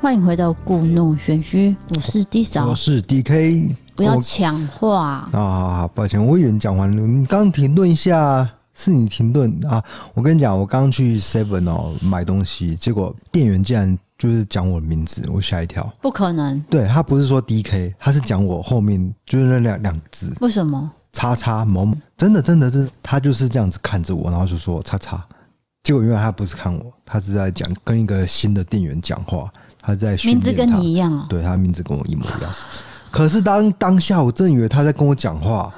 欢迎回到故弄玄虚，我是 D 嫂，我是 DK，不要抢话啊！抱歉，我以为你讲完了，你刚停顿一下，是你停顿啊！我跟你讲，我刚去 Seven 哦买东西，结果店员竟然就是讲我的名字，我吓一跳。不可能，对，他不是说 DK，他是讲我后面就是那两两个字。为什么？叉叉某某，真的真的是他就是这样子看着我，然后就说叉叉。结果原来他不是看我，他是在讲跟一个新的店员讲话，他在。名字跟你一样哦，对，他名字跟我一模一样。可是当当下我真以为他在跟我讲话，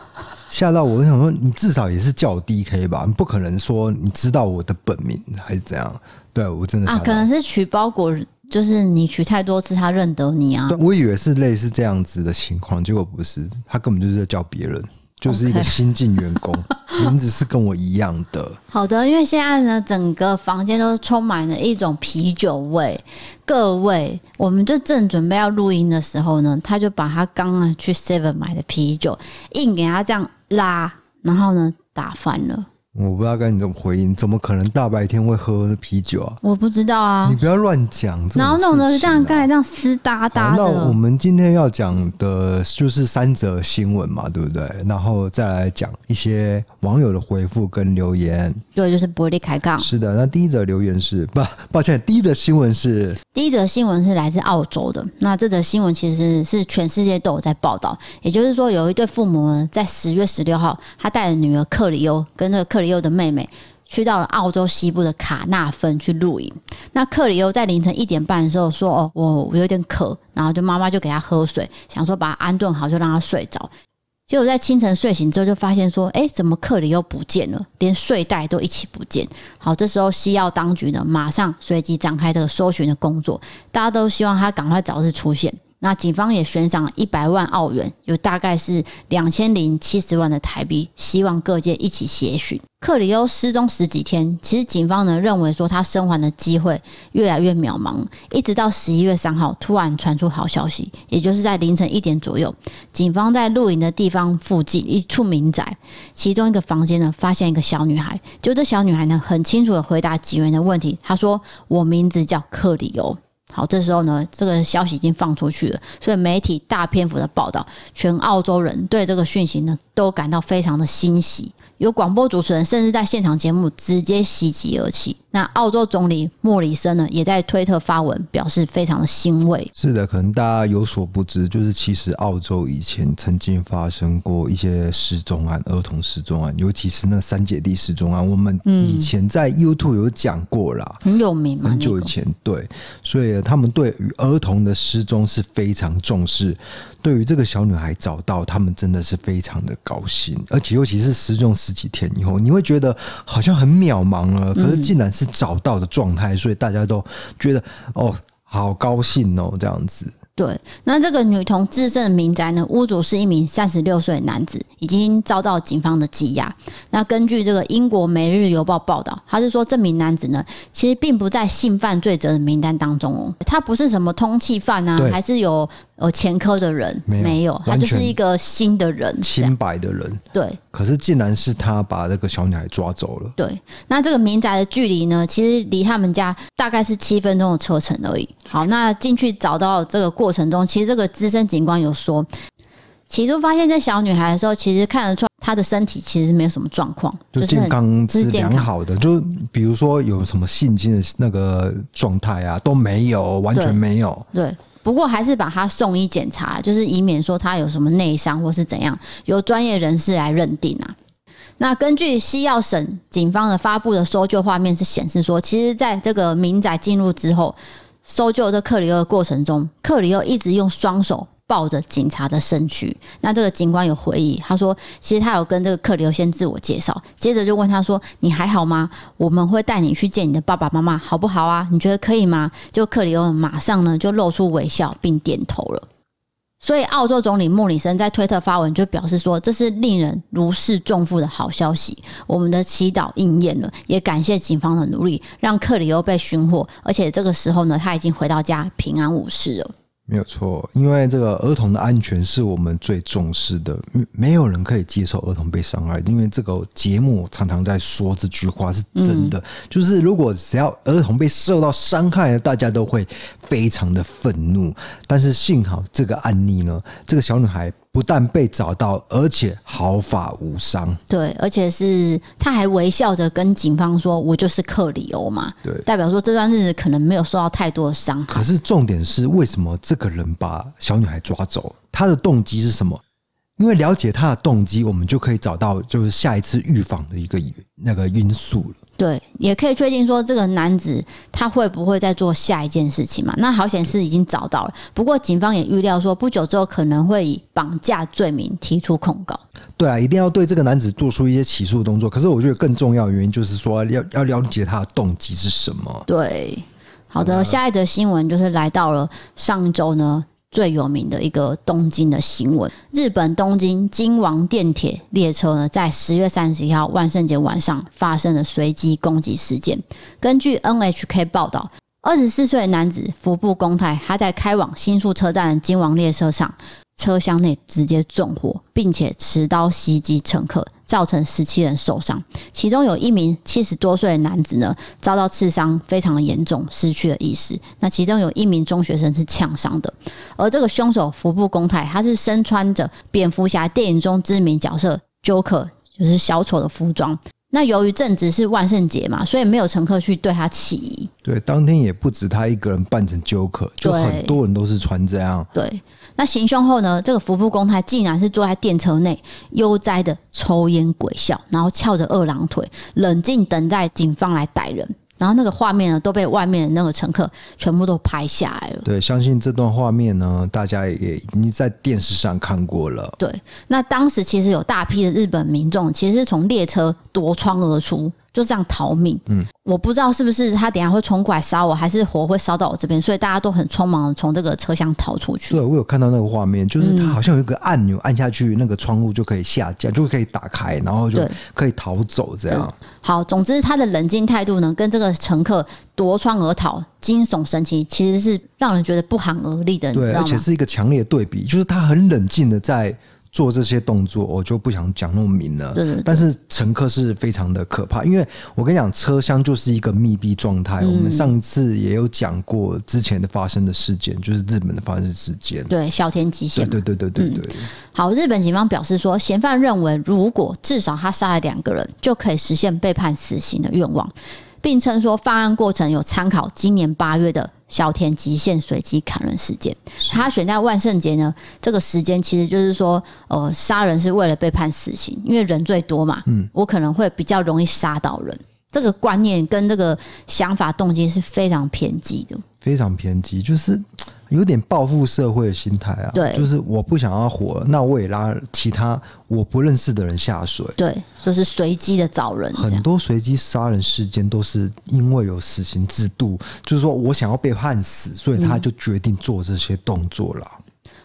吓到我，我想说你至少也是叫我 DK 吧，你不可能说你知道我的本名还是怎样？对，我真的啊，可能是取包裹，就是你取太多次，他认得你啊。对，我以为是类似这样子的情况，结果不是，他根本就是在叫别人。就是一个新进员工. 名字是跟我一样的。好的，因为现在呢，整个房间都充满了一种啤酒味。各位，我们就正准备要录音的时候呢，他就把他刚刚去 Seven 买的啤酒硬给他这样拉，然后呢打翻了。我不知道该你怎么回应，怎么可能大白天会喝啤酒啊？我不知道啊，你不要乱讲、啊。然后弄得这样盖这样湿哒哒的。那我们今天要讲的就是三则新闻嘛，对不对？然后再来讲一些网友的回复跟留言。对，就是玻璃开杠。是的，那第一则留言是不，抱歉，第一则新闻是第一则新闻是来自澳洲的。那这则新闻其实是全世界都有在报道，也就是说，有一对父母呢，在十月十六号，他带着女儿克里欧跟那个克。里欧的妹妹去到了澳洲西部的卡纳芬去露营。那克里欧在凌晨一点半的时候说：“哦，我我有点渴。”然后就妈妈就给他喝水，想说把他安顿好，就让他睡着。结果在清晨睡醒之后，就发现说：“哎，怎么克里欧不见了？连睡袋都一起不见。”好，这时候西澳当局呢，马上随即展开这个搜寻的工作，大家都希望他赶快早日出现。那警方也悬赏一百万澳元，有大概是两千零七十万的台币，希望各界一起协寻。克里欧失踪十几天，其实警方呢认为说他生还的机会越来越渺茫，一直到十一月三号突然传出好消息，也就是在凌晨一点左右，警方在露营的地方附近一处民宅，其中一个房间呢发现一个小女孩，就这小女孩呢很清楚的回答警员的问题，她说：“我名字叫克里欧。”好，这时候呢，这个消息已经放出去了，所以媒体大篇幅的报道，全澳洲人对这个讯息呢都感到非常的欣喜。有广播主持人甚至在现场节目直接袭击而起。那澳洲总理莫里森呢，也在推特发文表示非常的欣慰。是的，可能大家有所不知，就是其实澳洲以前曾经发生过一些失踪案，儿童失踪案，尤其是那三姐弟失踪案。我们以前在 YouTube 有讲过啦，很有名嘛，很久以前。对，所以他们对于儿童的失踪是非常重视。对于这个小女孩找到，他们真的是非常的高兴，而且尤其是失踪十几天以后，你会觉得好像很渺茫了，可是竟然是找到的状态，所以大家都觉得哦，好高兴哦，这样子。对，那这个女童自称的民宅呢，屋主是一名三十六岁的男子，已经遭到警方的羁押。那根据这个英国《每日邮报》报道，他是说这名男子呢，其实并不在性犯罪者的名单当中哦，他不是什么通缉犯啊，还是有。有前科的人没有，他就是一个新的人，清白的人。对，可是竟然是他把那个小女孩抓走了。对，那这个民宅的距离呢，其实离他们家大概是七分钟的车程而已。好，那进去找到这个过程中，其实这个资深警官有说，起初发现这小女孩的时候，其实看得出她的身体其实没有什么状况，就健康是良好的，就比如说有什么性侵的那个状态啊都没有，完全没有。对。不过还是把他送医检查，就是以免说他有什么内伤或是怎样，由专业人士来认定啊。那根据西澳省警方的发布的搜救画面是显示说，其实在这个民宅进入之后，搜救这克里欧的过程中，克里欧一直用双手。抱着警察的身躯，那这个警官有回忆，他说，其实他有跟这个克里欧先自我介绍，接着就问他说：“你还好吗？我们会带你去见你的爸爸妈妈，好不好啊？你觉得可以吗？”就克里欧马上呢就露出微笑并点头了。所以，澳洲总理莫里森在推特发文就表示说：“这是令人如释重负的好消息，我们的祈祷应验了，也感谢警方的努力，让克里欧被寻获，而且这个时候呢，他已经回到家平安无事了。”没有错，因为这个儿童的安全是我们最重视的，没有人可以接受儿童被伤害。因为这个节目常常在说这句话是真的，嗯、就是如果只要儿童被受到伤害，大家都会非常的愤怒。但是幸好这个案例呢，这个小女孩。不但被找到，而且毫发无伤。对，而且是他还微笑着跟警方说：“我就是克里欧嘛。”对，代表说这段日子可能没有受到太多的伤害。可是重点是，为什么这个人把小女孩抓走？他的动机是什么？因为了解他的动机，我们就可以找到就是下一次预防的一个那个因素了。对，也可以确定说这个男子他会不会再做下一件事情嘛？那好险是已经找到了，不过警方也预料说不久之后可能会以绑架罪名提出控告。对啊，一定要对这个男子做出一些起诉动作。可是我觉得更重要的原因就是说要要了解他的动机是什么。对，好的，下一则新闻就是来到了上一周呢。最有名的一个东京的新闻，日本东京京王电铁列车呢，在十月三十一号万圣节晚上发生了随机攻击事件。根据 NHK 报道，二十四岁的男子服部公太，他在开往新宿车站的京王列车上。车厢内直接纵火，并且持刀袭击乘客，造成十七人受伤，其中有一名七十多岁的男子呢，遭到刺伤，非常的严重，失去了意识。那其中有一名中学生是呛伤的，而这个凶手福部公太，他是身穿着蝙蝠侠电影中知名角色 Joker，就是小丑的服装。那由于正值是万圣节嘛，所以没有乘客去对他起疑。对，当天也不止他一个人扮成 Joker，就很多人都是穿这样。对，那行凶后呢，这个服部公太竟然是坐在电车内悠哉的抽烟鬼笑，然后翘着二郎腿，冷静等待警方来逮人。然后那个画面呢，都被外面的那个乘客全部都拍下来了。对，相信这段画面呢，大家也已经在电视上看过了。对，那当时其实有大批的日本民众，其实是从列车夺窗而出。就这样逃命，嗯，我不知道是不是他等下会冲过来杀我，还是火会烧到我这边，所以大家都很匆忙的从这个车厢逃出去。对，我有看到那个画面，就是他好像有一个按钮按下去，那个窗户就可以下降，就可以打开，然后就可以逃走。这样。好，总之他的冷静态度呢，跟这个乘客夺窗而逃，惊悚神奇，其实是让人觉得不寒而栗的。对，而且是一个强烈的对比，就是他很冷静的在。做这些动作，我就不想讲那么明了。对对对。但是乘客是非常的可怕，因为我跟你讲，车厢就是一个密闭状态。嗯。我们上次也有讲过之前的发生的事件，就是日本的发生事件。对，小田急线。对对对对对对。好，日本警方表示说，嫌犯认为，如果至少他杀了两个人，就可以实现被判死刑的愿望。并称说，犯案过程有参考今年八月的小田极限随机砍人事件。他选在万圣节呢，这个时间其实就是说，呃，杀人是为了被判死刑，因为人最多嘛。嗯，我可能会比较容易杀到人。这个观念跟这个想法动机是非常偏激的，非常偏激，就是。有点报复社会的心态啊，对，就是我不想要活，那我也拉其他我不认识的人下水，对，就是随机的找人，很多随机杀人事件都是因为有死刑制度，就是说我想要被判死，所以他就决定做这些动作了。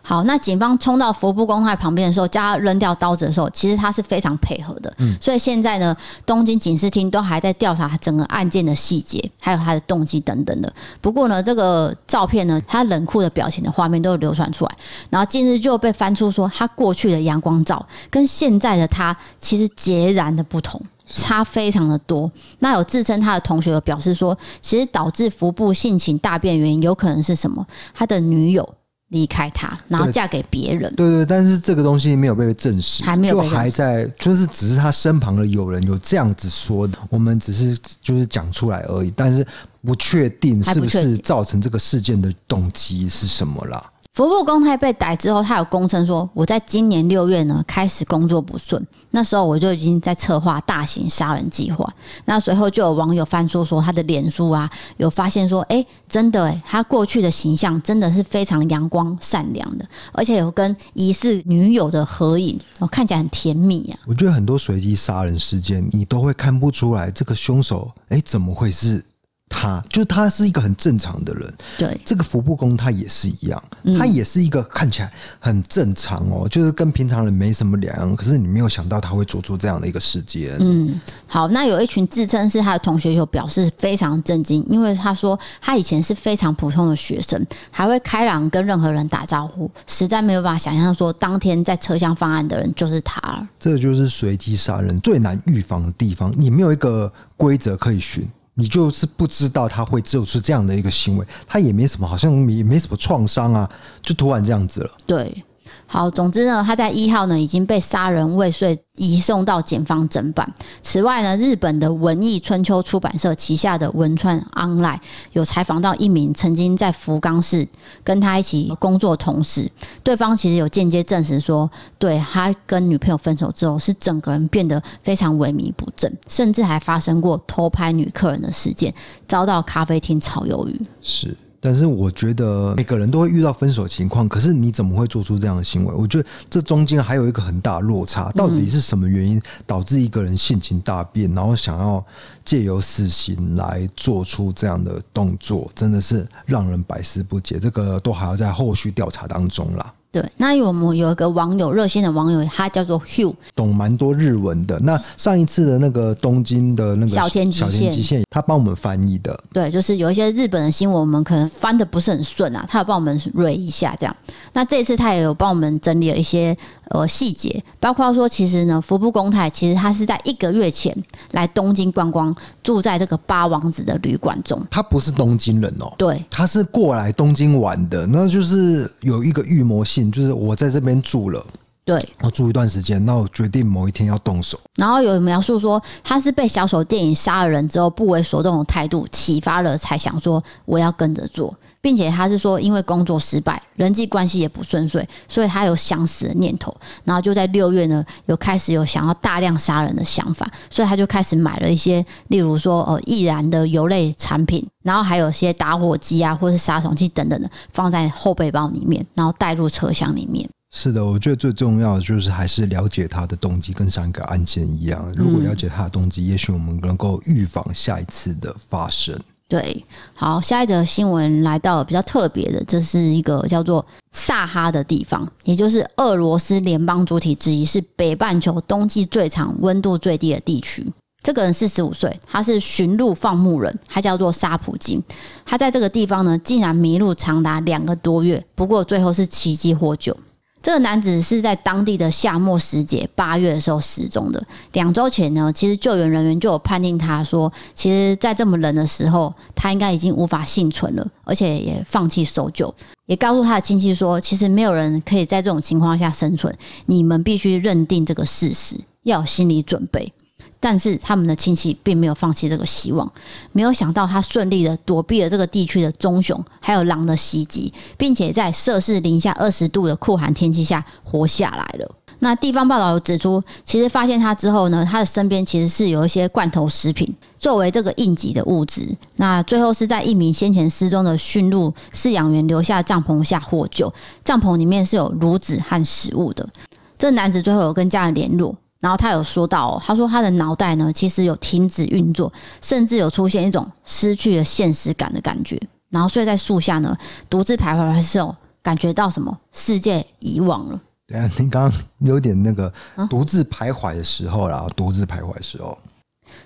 好，那警方冲到服部恭太旁边的时候，叫他扔掉刀子的时候，其实他是非常配合的。嗯，所以现在呢，东京警视厅都还在调查整个案件的细节，还有他的动机等等的。不过呢，这个照片呢，他冷酷的表情的画面都流传出来，然后近日就被翻出说，他过去的阳光照跟现在的他其实截然的不同，差非常的多。那有自称他的同学有表示说，其实导致服部性情大变原因有可能是什么？他的女友。离开他，然后嫁给别人。对，对对，但是这个东西没有被证实，还没有，就还在，就是只是他身旁的友人有这样子说的，我们只是就是讲出来而已，但是不确定是不是造成这个事件的动机是什么啦。服部恭太被逮之后，他有供称说：“我在今年六月呢开始工作不顺，那时候我就已经在策划大型杀人计划。”那随后就有网友翻出说他的脸书啊，有发现说：“哎，真的哎，他过去的形象真的是非常阳光善良的，而且有跟疑似女友的合影，哦，看起来很甜蜜啊。”我觉得很多随机杀人事件，你都会看不出来这个凶手，哎，怎么会是他，就他是一个很正常的人。对，这个服部公他也是一样，他也是一个看起来很正常哦，嗯、就是跟平常人没什么两样。可是你没有想到他会做出这样的一个事件。嗯，好，那有一群自称是他的同学就表示非常震惊，因为他说他以前是非常普通的学生，还会开朗跟任何人打招呼，实在没有办法想象说当天在车厢犯案的人就是他了。这个就是随机杀人最难预防的地方，你没有一个规则可以循。你就是不知道他会做出这样的一个行为，他也没什么，好像也没什么创伤啊，就突然这样子了。对。好，总之呢，他在一号呢已经被杀人未遂移送到检方侦办。此外呢，日本的文艺春秋出版社旗下的文川 online 有采访到一名曾经在福冈市跟他一起工作同事，对方其实有间接证实说，对他跟女朋友分手之后，是整个人变得非常萎靡不振，甚至还发生过偷拍女客人的事件，遭到咖啡厅炒鱿鱼。是。但是我觉得每个人都会遇到分手情况，可是你怎么会做出这样的行为？我觉得这中间还有一个很大落差，到底是什么原因导致一个人性情大变，然后想要借由死刑来做出这样的动作，真的是让人百思不解。这个都还要在后续调查当中啦。对，那有我们有一个网友，热心的网友，他叫做 Hugh，懂蛮多日文的。那上一次的那个东京的那个小田急线，他帮我们翻译的。对，就是有一些日本的新闻，我们可能翻的不是很顺啊，他有帮我们捋一下这样。那这次他也有帮我们整理了一些呃细节，包括说，其实呢，服部公太其实他是在一个月前来东京观光，住在这个八王子的旅馆中。他不是东京人哦，对，他是过来东京玩的，那就是有一个预谋性，就是我在这边住了。对，我住一段时间，那我决定某一天要动手。然后有描述说，他是被小丑电影杀了人之后不为所动的态度启发了，才想说我要跟着做，并且他是说因为工作失败，人际关系也不顺遂，所以他有想死的念头。然后就在六月呢，有开始有想要大量杀人的想法，所以他就开始买了一些，例如说呃易燃的油类产品，然后还有一些打火机啊，或是杀虫剂等等的，放在后背包里面，然后带入车厢里面。是的，我觉得最重要的就是还是了解他的动机，跟上一个案件一样。如果了解他的动机，也许我们能够预防下一次的发生。对，好，下一则新闻来到了比较特别的，这是一个叫做萨哈的地方，也就是俄罗斯联邦主体之一，是北半球冬季最长、温度最低的地区。这个人四十五岁，他是驯鹿放牧人，他叫做沙普金。他在这个地方呢，竟然迷路长达两个多月，不过最后是奇迹获救。这个男子是在当地的夏末时节八月的时候失踪的。两周前呢，其实救援人员就有判定他说，其实，在这么冷的时候，他应该已经无法幸存了，而且也放弃搜救，也告诉他的亲戚说，其实没有人可以在这种情况下生存，你们必须认定这个事实，要有心理准备。但是他们的亲戚并没有放弃这个希望，没有想到他顺利的躲避了这个地区的棕熊还有狼的袭击，并且在摄氏零下二十度的酷寒天气下活下来了。那地方报道有指出，其实发现他之后呢，他的身边其实是有一些罐头食品作为这个应急的物资。那最后是在一名先前失踪的驯鹿饲养员留下帐篷下获救，帐篷里面是有炉子和食物的。这男子最后有跟家人联络。然后他有说到哦，他说他的脑袋呢，其实有停止运作，甚至有出现一种失去了现实感的感觉。然后睡在树下呢，独自徘徊的时候，感觉到什么世界遗忘了。对啊，你刚刚有点那个独自徘徊的时候啦，独自徘徊的时候。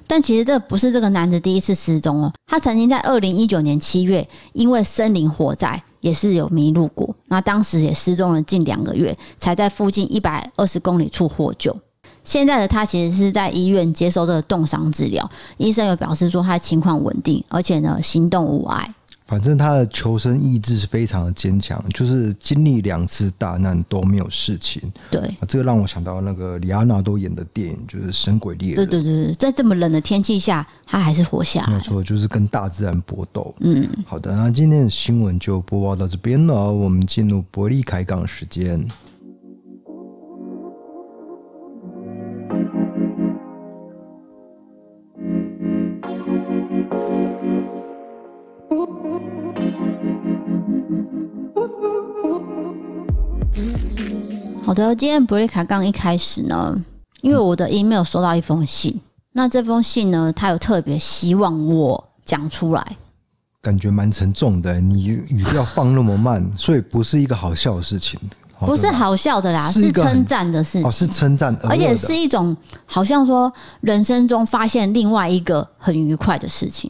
但其实这不是这个男子第一次失踪哦，他曾经在二零一九年七月因为森林火灾也是有迷路过，那当时也失踪了近两个月，才在附近一百二十公里处获救。现在的他其实是在医院接受这个冻伤治疗，医生有表示说他情况稳定，而且呢行动无碍。反正他的求生意志是非常的坚强，就是经历两次大难都没有事情。对，这个让我想到那个李奥纳都演的电影，就是《神鬼猎人》。对对对，在这么冷的天气下，他还是活下来。没有错，就是跟大自然搏斗。嗯，好的，那今天的新闻就播报到这边了，我们进入伯利开港时间。好的，今天布瑞卡刚一开始呢，因为我的 email 收到一封信，那这封信呢，他有特别希望我讲出来。感觉蛮沉重的，你语调放那么慢，所以不是一个好笑的事情。不是好笑的啦，是称赞的事情。哦，是称赞，而且是一种好像说人生中发现另外一个很愉快的事情。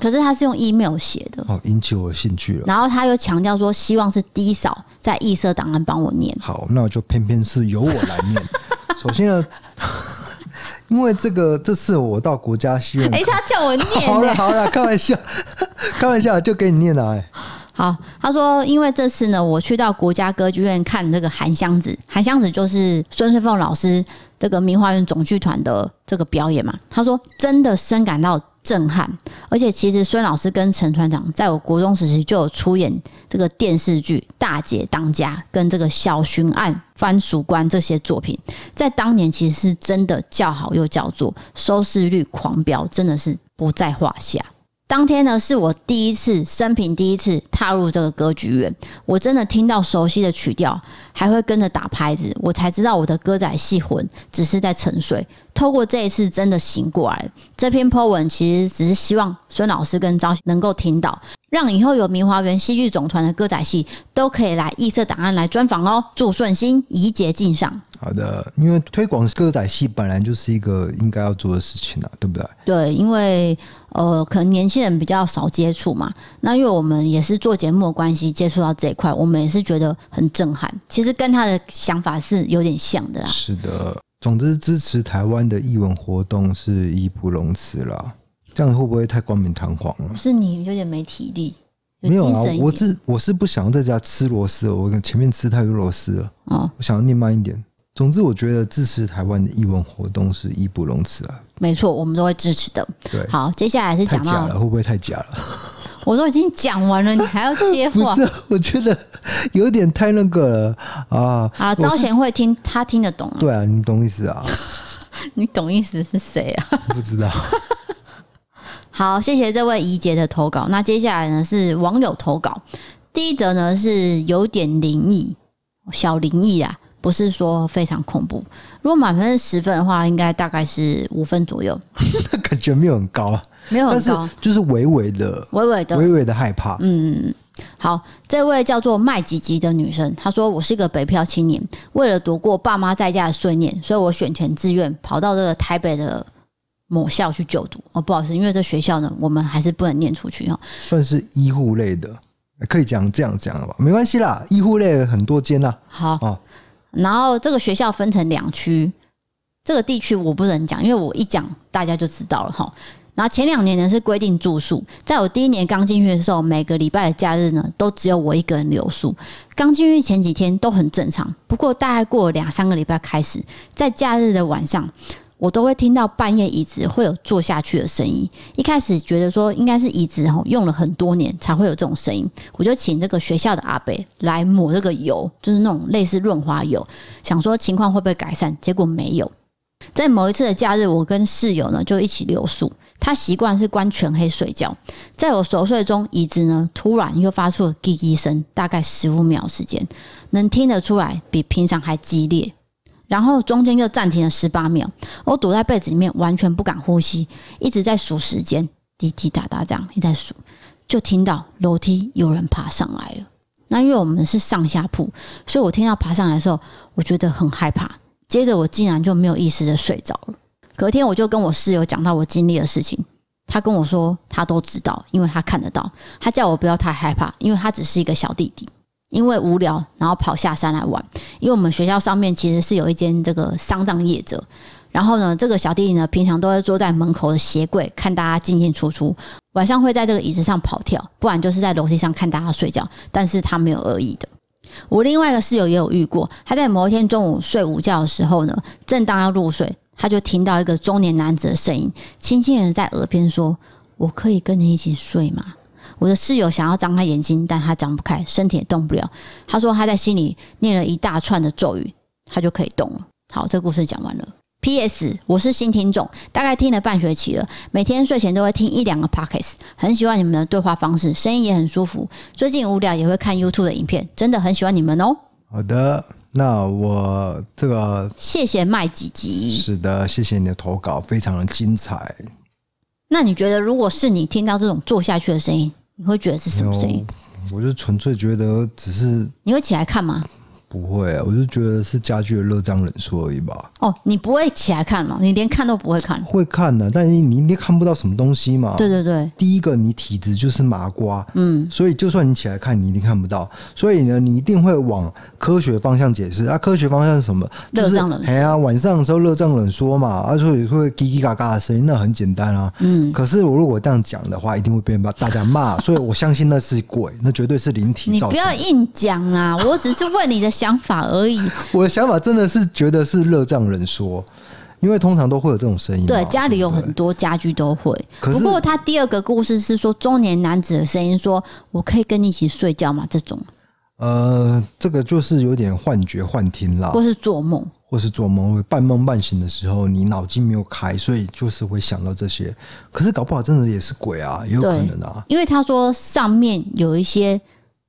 可是他是用 email 写的，哦，引起我的兴趣了。然后他又强调说，希望是低嫂在异色档案帮我念。好，那我就偏偏是由我来念。首先呢。因为这个，这次我到国家戏院，哎，他叫我念。好了好了，开玩笑，开玩笑，就给你念了。哎，好，他说，因为这次呢，我去到国家歌剧院看这个《韩湘子》，韩湘子就是孙翠凤老师这个明华园总剧团的这个表演嘛。他说，真的深感到。震撼，而且其实孙老师跟陈团长在我国中时期就有出演这个电视剧《大姐当家》跟这个《小巡案番薯官》这些作品，在当年其实是真的叫好又叫座，收视率狂飙，真的是不在话下。当天呢，是我第一次生平第一次踏入这个歌剧院，我真的听到熟悉的曲调，还会跟着打拍子，我才知道我的歌仔戏魂只是在沉睡。透过这一次，真的醒过来。这篇 po 文其实只是希望孙老师跟张能够听到，让以后有明华园戏剧总团的歌仔戏都可以来异色档案来专访哦。祝顺心，宜节敬上。好的，因为推广歌仔戏本来就是一个应该要做的事情啊，对不对？对，因为呃，可能年轻人比较少接触嘛。那因为我们也是做节目的关系，接触到这一块，我们也是觉得很震撼。其实跟他的想法是有点像的啦。是的，总之支持台湾的艺文活动是义不容辞啦。这样会不会太冠冕堂皇了？是你有点没体力。没有啊，我是我是不想要在家吃螺丝，我前面吃太多螺丝了。哦，我想要念慢一点。总之，我觉得支持台湾的艺文活动是义不容辞啊。没错，我们都会支持的。对，好，接下来是讲到假了，会不会太假了？我都已经讲完了，你还要接话？不是，我觉得有点太那个了啊。啊，招贤会听，他听得懂。对啊，你懂意思啊？你懂意思是谁啊？不知道。好，谢谢这位怡姐的投稿。那接下来呢是网友投稿，第一则呢是有点灵异，小灵异啊。不是说非常恐怖，如果满分是十分的话，应该大概是五分左右。那感觉没有很高啊，没有很高，就是微微的、微微的、微微的害怕。嗯，好，这位叫做麦吉吉的女生，她说：“我是一个北漂青年，为了躲过爸妈在家的碎念，所以我选填志愿跑到这个台北的某校去就读。哦，不好意思，因为这学校呢，我们还是不能念出去哈。算是医护类的，可以讲这样讲了吧？没关系啦，医护类很多间呐。好哦。然后这个学校分成两区，这个地区我不能讲，因为我一讲大家就知道了哈。然后前两年呢是规定住宿，在我第一年刚进去的时候，每个礼拜的假日呢都只有我一个人留宿。刚进去前几天都很正常，不过大概过了两三个礼拜开始，在假日的晚上。我都会听到半夜椅子会有坐下去的声音。一开始觉得说应该是椅子吼用了很多年才会有这种声音，我就请这个学校的阿伯来抹这个油，就是那种类似润滑油，想说情况会不会改善。结果没有。在某一次的假日，我跟室友呢就一起留宿，他习惯是关全黑睡觉。在我熟睡中，椅子呢突然又发出了滴滴声，大概十五秒时间，能听得出来比平常还激烈。然后中间又暂停了十八秒，我躲在被子里面，完全不敢呼吸，一直在数时间，滴滴答答这样一直在数，就听到楼梯有人爬上来了。那因为我们是上下铺，所以我听到爬上来的时候，我觉得很害怕。接着我竟然就没有意识的睡着了。隔天我就跟我室友讲到我经历的事情，他跟我说他都知道，因为他看得到。他叫我不要太害怕，因为他只是一个小弟弟。因为无聊，然后跑下山来玩。因为我们学校上面其实是有一间这个丧葬业者，然后呢，这个小弟弟呢，平常都会坐在门口的鞋柜看大家进进出出，晚上会在这个椅子上跑跳，不然就是在楼梯上看大家睡觉。但是他没有恶意的。我另外一个室友也有遇过，他在某一天中午睡午觉的时候呢，正当要入睡，他就听到一个中年男子的声音，轻轻的在耳边说：“我可以跟你一起睡吗？”我的室友想要张开眼睛，但他张不开，身体也动不了。他说他在心里念了一大串的咒语，他就可以动了。好，这个故事讲完了。P.S. 我是新听众，大概听了半学期了，每天睡前都会听一两个 Podcast，很喜欢你们的对话方式，声音也很舒服。最近无聊也会看 YouTube 的影片，真的很喜欢你们哦。好的，那我这个谢谢麦吉吉。是的，谢谢你的投稿，非常的精彩。那你觉得，如果是你听到这种做下去的声音，你会觉得是什么声音？我就纯粹觉得只是。你会起来看吗？不会啊，我就觉得是家具的热胀冷缩而已吧。哦，你不会起来看吗？你连看都不会看？会看的，但是你你看不到什么东西嘛。对对对，第一个你体质就是麻瓜，嗯，所以就算你起来看，你一定看不到。所以呢，你一定会往科学方向解释啊。科学方向是什么？热胀冷缩。哎呀，晚上的时候热胀冷缩嘛，而且会叽叽嘎嘎的声音，那很简单啊。嗯。可是我如果这样讲的话，一定会被大家骂，所以我相信那是鬼，那绝对是灵体。你不要硬讲啊！我只是问你的想法而已。我的想法真的是觉得是热胀冷缩，因为通常都会有这种声音。对，家里有很多家具都会。不过他第二个故事是说中年男子的声音，说我可以跟你一起睡觉吗？这种，呃，这个就是有点幻觉、幻听啦，或是做梦，或是做梦，半梦半醒的时候，你脑筋没有开，所以就是会想到这些。可是搞不好真的也是鬼啊，也有可能啊。因为他说上面有一些。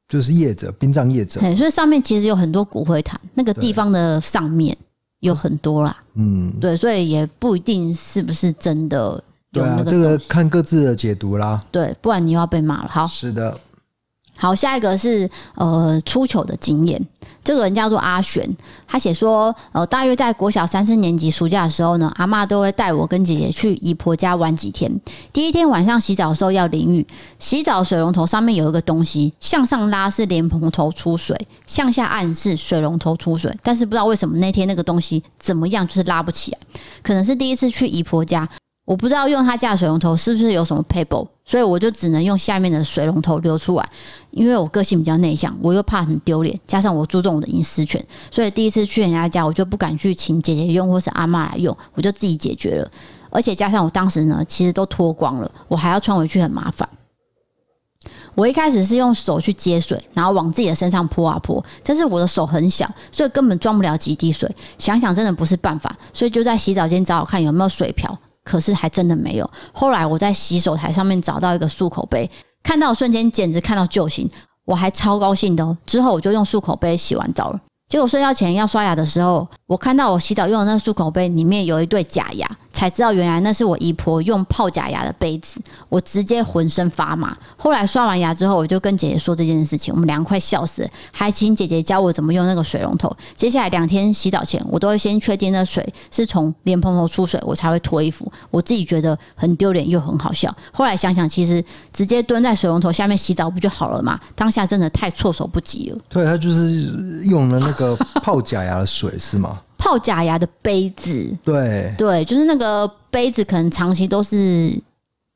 就是业者，殡葬业者，所以上面其实有很多骨灰坛，那个地方的上面有很多啦。嗯，对，所以也不一定是不是真的有那个。对啊，这个看各自的解读啦。对，不然你又要被骂了。好，是的。好，下一个是呃出糗的经验。这个人叫做阿璇，他写说，呃，大约在国小三四年级暑假的时候呢，阿嬷都会带我跟姐姐去姨婆家玩几天。第一天晚上洗澡的时候要淋浴，洗澡水龙头上面有一个东西，向上拉是莲蓬头出水，向下按是水龙头出水。但是不知道为什么那天那个东西怎么样就是拉不起来，可能是第一次去姨婆家。我不知道用他家的水龙头是不是有什么撇步，所以我就只能用下面的水龙头流出来。因为我个性比较内向，我又怕很丢脸，加上我注重我的隐私权，所以第一次去人家家，我就不敢去请姐姐用或是阿嬷来用，我就自己解决了。而且加上我当时呢，其实都脱光了，我还要穿回去，很麻烦。我一开始是用手去接水，然后往自己的身上泼啊泼，但是我的手很小，所以根本装不了几滴水。想想真的不是办法，所以就在洗澡间找找看有没有水瓢。可是还真的没有。后来我在洗手台上面找到一个漱口杯，看到瞬间简直看到救星，我还超高兴的哦。之后我就用漱口杯洗完澡了。结果睡觉前要刷牙的时候，我看到我洗澡用的那漱口杯里面有一对假牙。才知道原来那是我姨婆用泡假牙的杯子，我直接浑身发麻。后来刷完牙之后，我就跟姐姐说这件事情，我们俩快笑死了，还请姐姐教我怎么用那个水龙头。接下来两天洗澡前，我都会先确定那水是从莲蓬头出水，我才会脱衣服。我自己觉得很丢脸又很好笑。后来想想，其实直接蹲在水龙头下面洗澡不就好了吗？当下真的太措手不及了。对，他就是用了那个泡假牙的水，是吗？泡假牙的杯子，对对，就是那个杯子，可能长期都是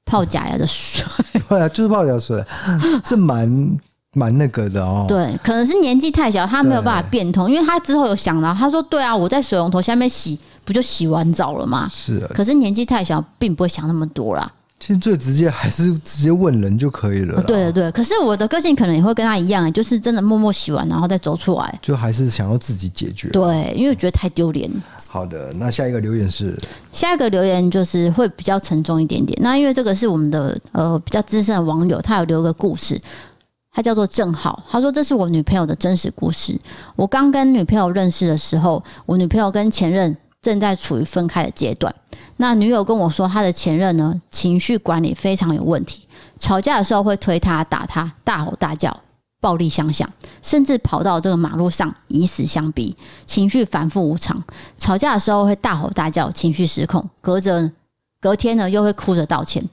泡假牙的水。对啊，就是泡假水，是蛮蛮那个的哦。对，可能是年纪太小，他没有办法变通，因为他之后有想到，他说：“对啊，我在水龙头下面洗，不就洗完澡了吗？”是啊，可是年纪太小，并不会想那么多啦。其实最直接还是直接问人就可以了。对对对，可是我的个性可能也会跟他一样，就是真的默默洗完然后再走出来，就还是想要自己解决。对，因为我觉得太丢脸。好的，那下一个留言是下一个留言就是会比较沉重一点点。那因为这个是我们的呃比较资深的网友，他有留个故事，他叫做正好，他说这是我女朋友的真实故事。我刚跟女朋友认识的时候，我女朋友跟前任正在处于分开的阶段。那女友跟我说，她的前任呢，情绪管理非常有问题，吵架的时候会推她、打她、大吼大叫、暴力相向，甚至跑到这个马路上以死相逼，情绪反复无常。吵架的时候会大吼大叫，情绪失控，隔着隔天呢又会哭着道歉，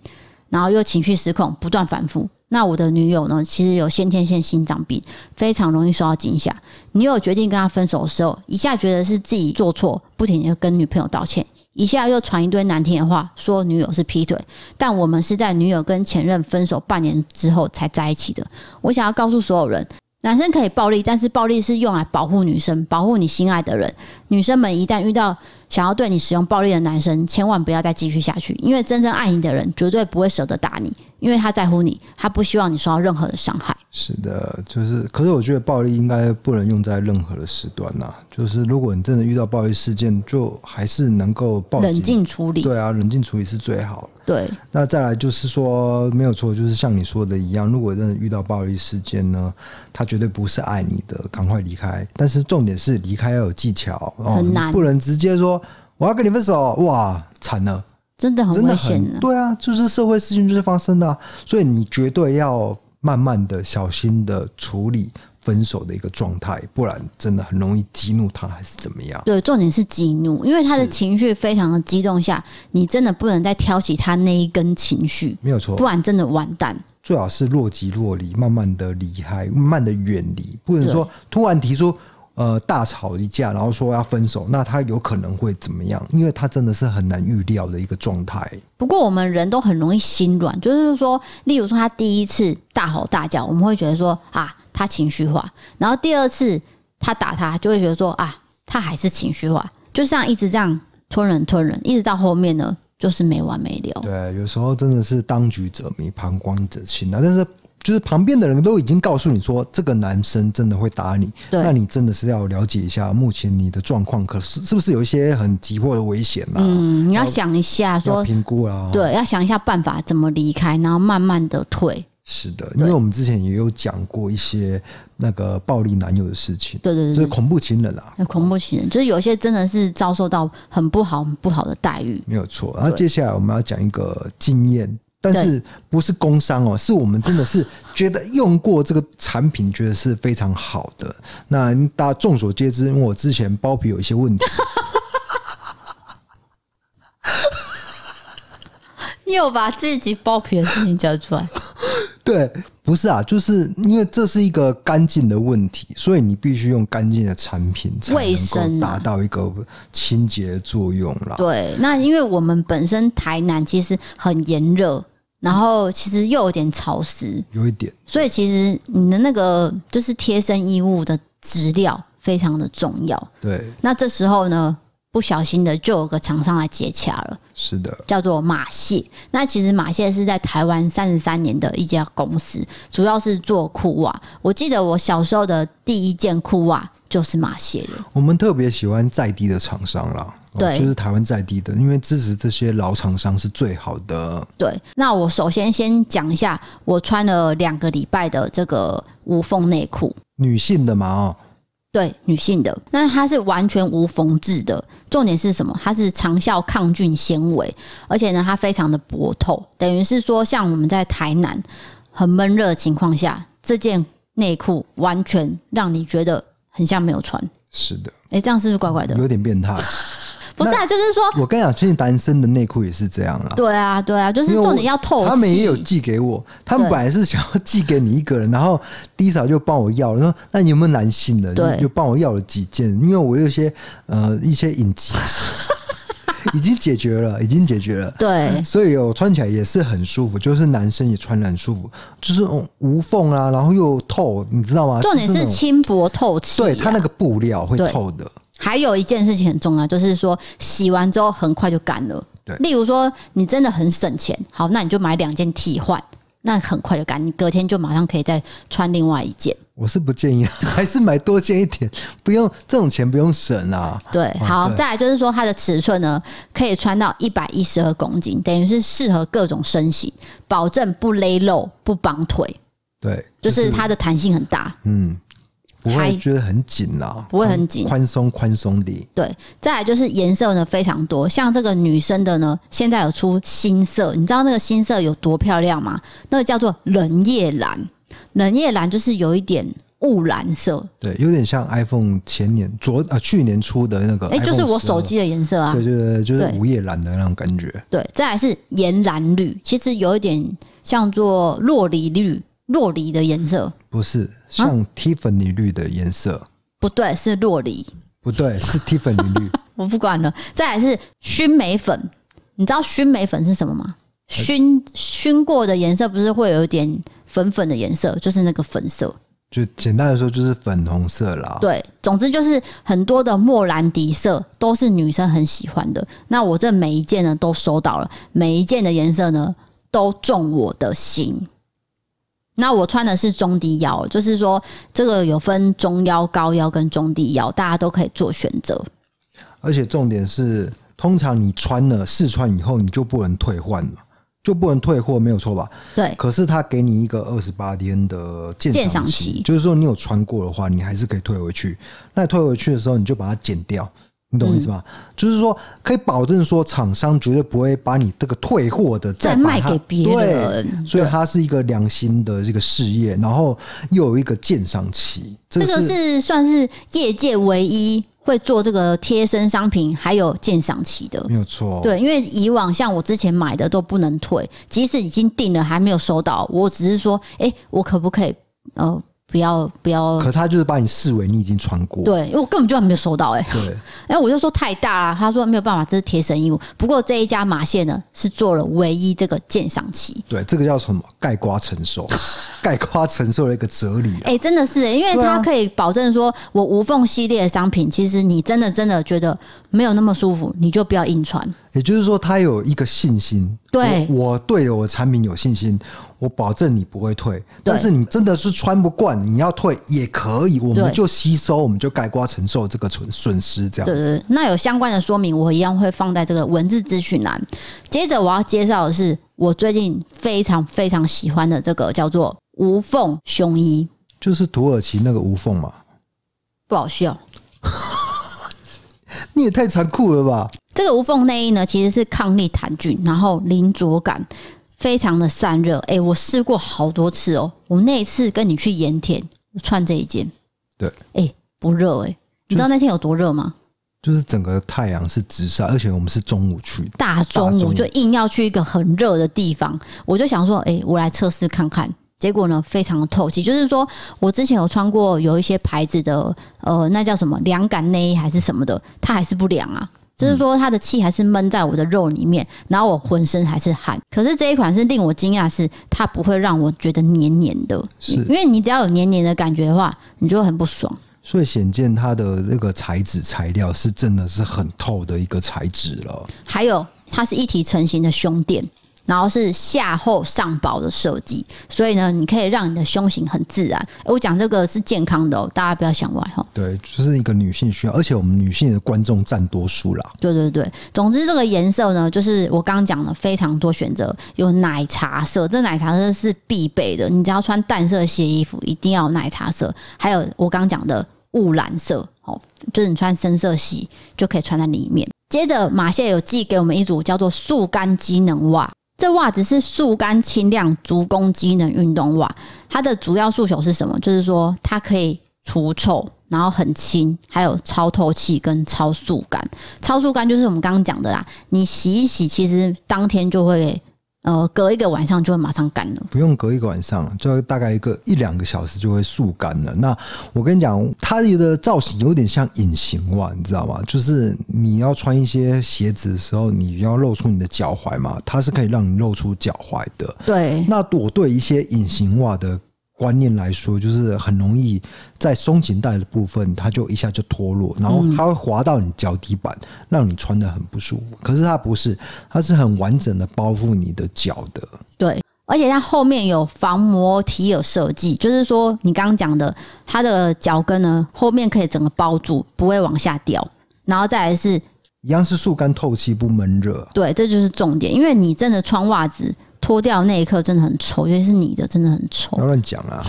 然后又情绪失控，不断反复。那我的女友呢，其实有先天性心脏病，非常容易受到惊吓。女友决定跟他分手的时候，一下觉得是自己做错，不停地跟女朋友道歉。一下又传一堆难听的话，说女友是劈腿，但我们是在女友跟前任分手半年之后才在一起的。我想要告诉所有人，男生可以暴力，但是暴力是用来保护女生，保护你心爱的人。女生们一旦遇到想要对你使用暴力的男生，千万不要再继续下去，因为真正爱你的人绝对不会舍得打你。因为他在乎你，他不希望你受到任何的伤害。是的，就是，可是我觉得暴力应该不能用在任何的时段呐。就是如果你真的遇到暴力事件，就还是能够，冷静处理。对啊，冷静处理是最好。对。那再来就是说，没有错，就是像你说的一样，如果真的遇到暴力事件呢，他绝对不是爱你的，赶快离开。但是重点是离开要有技巧，很难，不能直接说我要跟你分手，哇，惨了。真的很危险的。很对啊，就是社会事情就是发生的啊、所以你绝对要慢慢的、小心的处理分手的一个状态，不然真的很容易激怒他，还是怎么样？对，重点是激怒，因为他的情绪非常的激动下，你真的不能再挑起他那一根情绪，没有错，不然真的完蛋。最好是若即若离，慢慢的离开，慢慢的远离，不能说突然提出呃大吵一架，然后说要分手，那他有可能会怎么样？因为他真的是很难预料的一个状态。不过我们人都很容易心软，就是说，例如说他第一次大吼大叫，我们会觉得说啊，他情绪化；然后第二次他打他，就会觉得说啊，他还是情绪化，就像一直这样吞人吞人，一直到后面呢。就是没完没了。对，有时候真的是当局者迷，旁观者清啊。但是，就是旁边的人都已经告诉你说，这个男生真的会打你，那你真的是要了解一下目前你的状况，可是是不是有一些很急迫的危险啊？嗯，你要想一下說，说评估啊，对，要想一下办法怎么离开，然后慢慢的退。是的，因为我们之前也有讲过一些那个暴力男友的事情，对对对，就是恐怖情人啊，恐怖情人就是有些真的是遭受到很不好、很不好的待遇，没有错。然后接下来我们要讲一个经验，但是不是工伤哦，是我们真的是觉得用过这个产品，觉得是非常好的。那大家众所皆知，因为我之前包皮有一些问题。又把自己包皮的事情讲出来，对，不是啊，就是因为这是一个干净的问题，所以你必须用干净的产品才能够达到一个清洁作用啦。对，那因为我们本身台南其实很炎热，然后其实又有点潮湿，有一点，所以其实你的那个就是贴身衣物的质料非常的重要。对，那这时候呢，不小心的就有个厂商来接洽了。是的，叫做马蟹。那其实马蟹是在台湾三十三年的一家公司，主要是做裤袜。我记得我小时候的第一件裤袜就是马蟹的。我们特别喜欢在地的厂商啦，对，就是台湾在地的，因为支持这些老厂商是最好的。对，那我首先先讲一下，我穿了两个礼拜的这个无缝内裤，女性的嘛，哦。对，女性的，那它是完全无缝制的。重点是什么？它是长效抗菌纤维，而且呢，它非常的薄透，等于是说，像我们在台南很闷热的情况下，这件内裤完全让你觉得很像没有穿。是的，哎，这样是不是怪怪的？有点变态。不是啊，就是说，我跟你讲，其实男生的内裤也是这样啦。对啊，对啊，就是重点要透。他们也有寄给我，他们本来是想要寄给你一个人，然后 D 嫂就帮我要了，说那你有没有男性的？对，就帮我要了几件，因为我有些呃一些隐疾，已经解决了，已经解决了。对，所以我穿起来也是很舒服，就是男生也穿得很舒服，就是无缝啊，然后又透，你知道吗？重点是轻薄透气，对，它那个布料会透的。还有一件事情很重要，就是说洗完之后很快就干了。对，例如说你真的很省钱，好，那你就买两件替换，那很快就干，你隔天就马上可以再穿另外一件。我是不建议，还是买多件一点，不用这种钱不用省啊。对，好，再来就是说它的尺寸呢，可以穿到一百一十二公斤，等于是适合各种身形，保证不勒肉、不绑腿。对，就是它的弹性很大。嗯。不会觉得很紧啦，不会很紧，宽松宽松的。对，再来就是颜色呢非常多，像这个女生的呢，现在有出新色，你知道那个新色有多漂亮吗？那个叫做冷夜蓝，冷夜蓝就是有一点雾蓝色，对，有点像 iPhone 前年昨呃去年出的那个，哎，就是我手机的颜色啊，对对对，就是午夜蓝的那种感觉。对，再来是岩蓝绿，其实有一点像做洛梨绿。酪梨的颜色不是像 Tiffany 绿的颜色，啊，不对，是洛梨，不对，是 Tiffany 绿。我不管了。再来是熏美粉，你知道熏美粉是什么吗？熏熏过的颜色不是会有一点粉粉的颜色，就是那个粉色。就简单的说，就是粉红色啦。对，总之就是很多的莫兰迪色都是女生很喜欢的。那我这每一件呢都收到了，每一件的颜色呢都中我的心。那我穿的是中低腰，就是说这个有分中腰、高腰跟中低腰，大家都可以做选择。而且重点是，通常你穿了试穿以后，你就不能退换了，就不能退货，没有错吧？对。可是他给你一个二十八天的鉴赏期，就是说你有穿过的话，你还是可以退回去。那退回去的时候，你就把它剪掉，你懂我意思吗？嗯、就是说可以保证说厂商绝对不会把你这个退货的再，再卖给别人，对，所以它是一个良心的这个事业，然后又有一个鉴赏期，这个是算是业界唯一。会做这个贴身商品，还有鉴赏期的，没有错。对，因为以往像我之前买的都不能退，即使已经订了还没有收到，我只是说，哎，我可不可以呃？不要不要，可他就是把你视为你已经穿过，对，因为我根本就还没有收到哎、欸，对，哎，我就说太大了，他说没有办法，这是贴身衣物。不过这一家马线呢是做了唯一这个鉴赏期，对，这个叫什么？盖刮承受，概括承受的一个哲理。哎、欸，真的是、欸，因为它可以保证说，我无缝系列的商品，其实你真的真的觉得没有那么舒服，你就不要硬穿。也就是说，他有一个信心，对我，我对我的产品有信心，我保证你不会退。但是你真的是穿不惯，你要退也可以，我们就吸收，我们就盖瓜承受这个损损失，这样子。对，对对，那有相关的说明，我一样会放在这个文字资讯栏。接着我要介绍的是我最近非常非常喜欢的这个叫做无缝胸衣，就是土耳其那个无缝嘛，不好笑。你也太残酷了吧！这个无缝内衣呢，其实是抗力弹菌，然后零着感，非常的散热。哎、欸，我试过好多次哦。我那一次跟你去盐田，穿这一件，对，哎、欸，不热哎、欸。你知道那天有多热吗？就是整个太阳是直晒，而且我们是中午去，大中午就硬要去一个很热的地方。我就想说，哎、欸，我来测试看看。结果呢，非常的透气。就是说我之前有穿过有一些牌子的，呃，那叫什么凉感内衣还是什么的，它还是不凉啊。就是说它的气还是闷在我的肉里面，然后我浑身还是汗。可是这一款是令我惊讶，是它不会让我觉得黏黏的。是，因为你只要有黏黏的感觉的话，你就会很不爽。所以显见它的那个材质材料是真的是很透的一个材质了。还有，它是一体成型的胸垫。然后是下厚上薄的设计，所以呢，你可以让你的胸型很自然。我讲这个是健康的哦，大家不要想歪哈。对，就是一个女性需要，而且我们女性的观众占多数啦。对对对，总之这个颜色呢，就是我刚刚讲的非常多选择，有奶茶色，这奶茶色是必备的。你只要穿淡色系衣服，一定要有奶茶色。还有我刚刚讲的雾蓝色，哦，就是你穿深色系就可以穿在里面。接着马谢有寄给我们一组叫做速干机能袜。这袜子是速干轻量足弓机能运动袜，它的主要诉求是什么？就是说它可以除臭，然后很轻，还有超透气跟超速干。超速干就是我们刚刚讲的啦，你洗一洗，其实当天就会。呃，隔一个晚上就会马上干了，不用隔一个晚上，就大概一个一两个小时就会速干了。那我跟你讲，它的造型有点像隐形袜，你知道吗？就是你要穿一些鞋子的时候，你要露出你的脚踝嘛，它是可以让你露出脚踝的。对，那我对一些隐形袜的。观念来说，就是很容易在松紧带的部分，它就一下就脱落，然后它会滑到你脚底板，让你穿的很不舒服。可是它不是，它是很完整的包覆你的脚的。对，而且它后面有防磨提耳设计，就是说你刚刚讲的，它的脚跟呢后面可以整个包住，不会往下掉。然后再来是一样是速干透气不闷热。对，这就是重点，因为你真的穿袜子。脱掉那一刻真的很臭，尤其是你的，真的很臭。不要乱讲啊！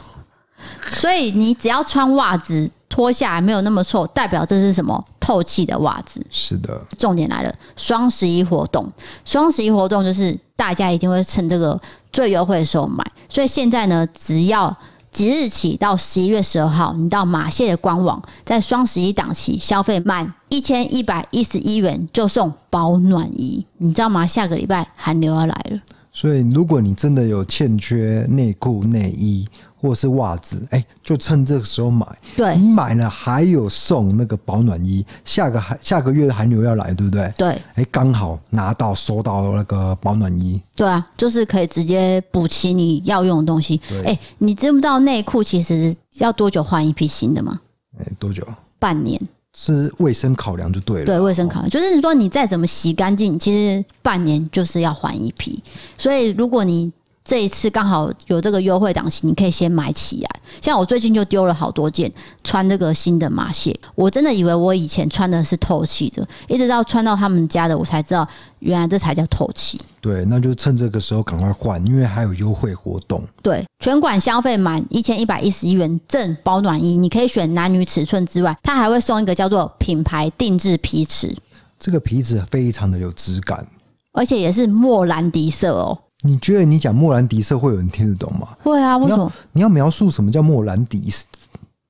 所以你只要穿袜子脱下来没有那么臭，代表这是什么？透气的袜子。是的。重点来了，双十一活动，双十一活动就是大家一定会趁这个最优惠的时候买。所以现在呢，只要即日起到十一月十二号，你到马谢的官网，在双十一档期消费满一千一百一十一元就送保暖衣，你知道吗？下个礼拜寒流要来了，所以如果你真的有欠缺内裤、内衣。或是袜子，哎、欸，就趁这个时候买。对，你买了还有送那个保暖衣。下个寒下个月的寒流要来，对不对？对，哎、欸，刚好拿到收到那个保暖衣。对啊，就是可以直接补齐你要用的东西。哎、欸，你知不知道内裤其实要多久换一批新的吗？哎、欸，多久？半年。是卫生考量就对了。对，卫生考量就是说你再怎么洗干净，其实半年就是要换一批。所以如果你这一次刚好有这个优惠档期，你可以先买起来。像我最近就丢了好多件穿这个新的马蟹，我真的以为我以前穿的是透气的，一直到穿到他们家的，我才知道原来这才叫透气。对，那就趁这个时候赶快换，因为还有优惠活动。对，全馆消费满一千一百一十一元赠保暖衣，你可以选男女尺寸之外，它还会送一个叫做品牌定制皮尺。这个皮质非常的有质感，而且也是莫兰迪色哦。你觉得你讲莫兰迪色会有人听得懂吗？会啊，为什么？你要，你要描述什么叫莫兰迪？